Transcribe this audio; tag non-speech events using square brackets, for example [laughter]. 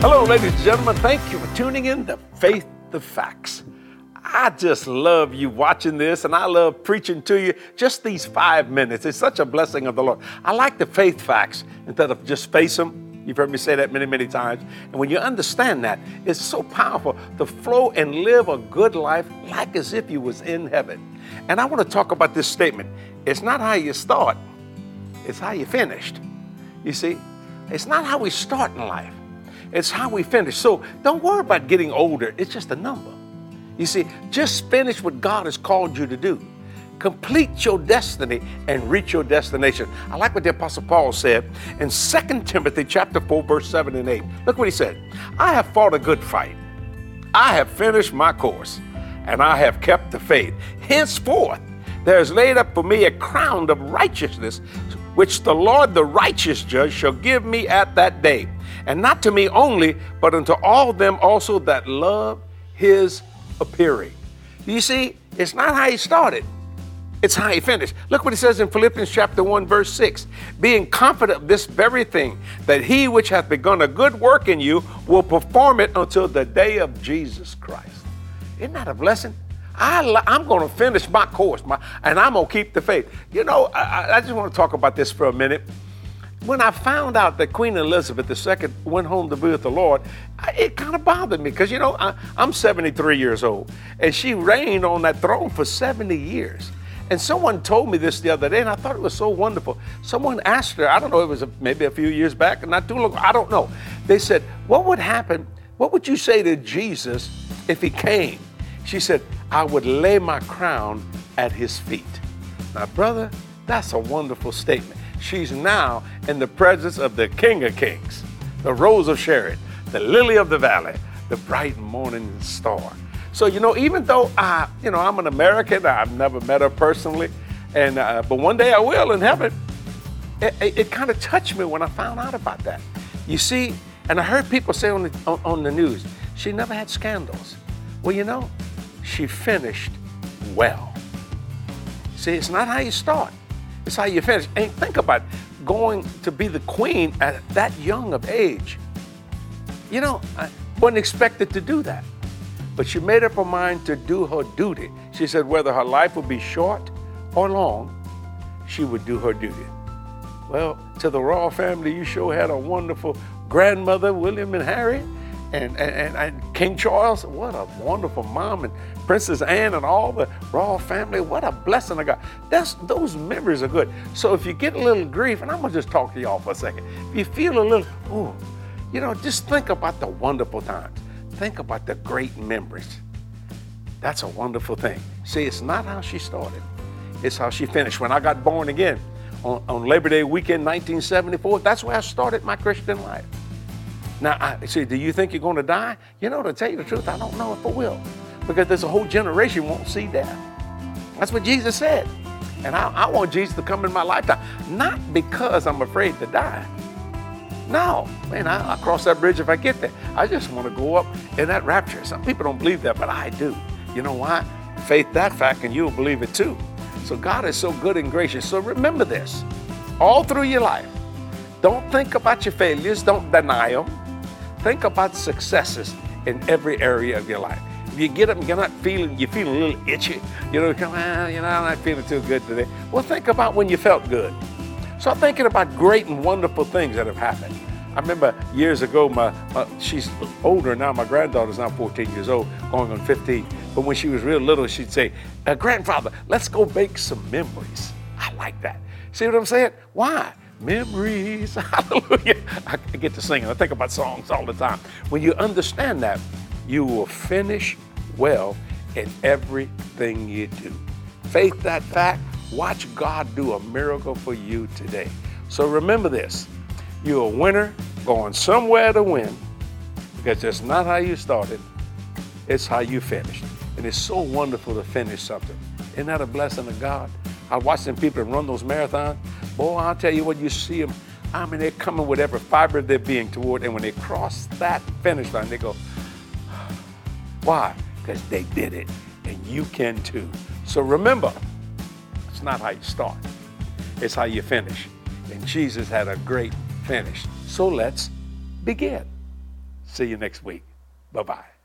Hello, ladies and gentlemen. Thank you for tuning in to Faith the Facts. I just love you watching this and I love preaching to you just these five minutes. It's such a blessing of the Lord. I like the faith facts instead of just face them. You've heard me say that many, many times. And when you understand that, it's so powerful to flow and live a good life like as if you was in heaven. And I want to talk about this statement. It's not how you start, it's how you finished. You see, it's not how we start in life. It's how we finish. So don't worry about getting older. It's just a number. You see, just finish what God has called you to do. Complete your destiny and reach your destination. I like what the Apostle Paul said in 2 Timothy chapter 4, verse 7 and 8. Look what he said. I have fought a good fight. I have finished my course, and I have kept the faith. Henceforth, there is laid up for me a crown of righteousness, which the Lord, the righteous judge, shall give me at that day. And not to me only, but unto all them also that love his appearing. You see, it's not how he started. It's how he finished. Look what he says in Philippians chapter 1, verse 6. Being confident of this very thing, that he which hath begun a good work in you will perform it until the day of Jesus Christ. Isn't that a blessing? I, am going to finish my course, my, and I'm going to keep the faith. You know, I, I just want to talk about this for a minute. When I found out that Queen Elizabeth II went home to be with the Lord, it kind of bothered me because, you know, I, I'm 73 years old, and she reigned on that throne for 70 years. And someone told me this the other day, and I thought it was so wonderful. Someone asked her, I don't know, it was maybe a few years back, not too long, I don't know. They said, What would happen? What would you say to Jesus if he came? She said, I would lay my crown at his feet. Now, brother, that's a wonderful statement. She's now in the presence of the King of Kings, the Rose of Sharon, the Lily of the Valley, the bright morning star. So you know, even though I, you know, I'm an American, I've never met her personally, and uh, but one day I will in heaven. It, it, it kind of touched me when I found out about that. You see, and I heard people say on the, on, on the news, she never had scandals. Well, you know, she finished well. See, it's not how you start, it's how you finish. And think about going to be the queen at that young of age. You know, I wasn't expected to do that. But she made up her mind to do her duty. She said whether her life would be short or long, she would do her duty. Well, to the royal family, you sure had a wonderful grandmother, William and Harry, and, and, and, King Charles. What a wonderful mom, and Princess Anne, and all the royal family. What a blessing I got. That's, those memories are good. So if you get a little grief, and I'm to just talk to y'all for a second. If you feel a little, oh, you know, just think about the wonderful times think about the great memories. That's a wonderful thing. See, it's not how she started, it's how she finished. When I got born again on, on Labor Day weekend 1974, that's where I started my Christian life. Now, I see, do you think you're going to die? You know, to tell you the truth, I don't know if I will. Because there's a whole generation won't see death. That's what Jesus said. And I, I want Jesus to come in my lifetime, not because I'm afraid to die, no, man, I, will cross that bridge if I get there. I just want to go up in that rapture. Some people don't believe that, but I do. You know why? Faith that fact, and you'll believe it too. So God is so good and gracious. So remember this all through your life. Don't think about your failures, don't deny them. Think about successes in every area of your life. If you get up and you're not feeling, you feel a little itchy, you know, come on, you know, I'm not feeling too good today. Well, think about when you felt good. Start thinking about great and wonderful things that have happened. I remember years ago, my, my, she's older now. My granddaughter's now 14 years old, going on 15. But when she was real little, she'd say, uh, "Grandfather, let's go make some memories." I like that. See what I'm saying? Why? Memories. [laughs] Hallelujah. I get to singing. I think about songs all the time. When you understand that, you will finish well in everything you do. Faith that fact Watch God do a miracle for you today. So remember this you're a winner going somewhere to win because it's not how you started, it's how you finished. And it's so wonderful to finish something. Isn't that a blessing of God? I watch them people run those marathons. Boy, I'll tell you what, you see them. I mean, they're coming with every fiber of their being toward, and when they cross that finish line, they go, [sighs] why? Because they did it, and you can too. So remember, it's not how you start, it's how you finish. And Jesus had a great finish. So let's begin. See you next week. Bye bye.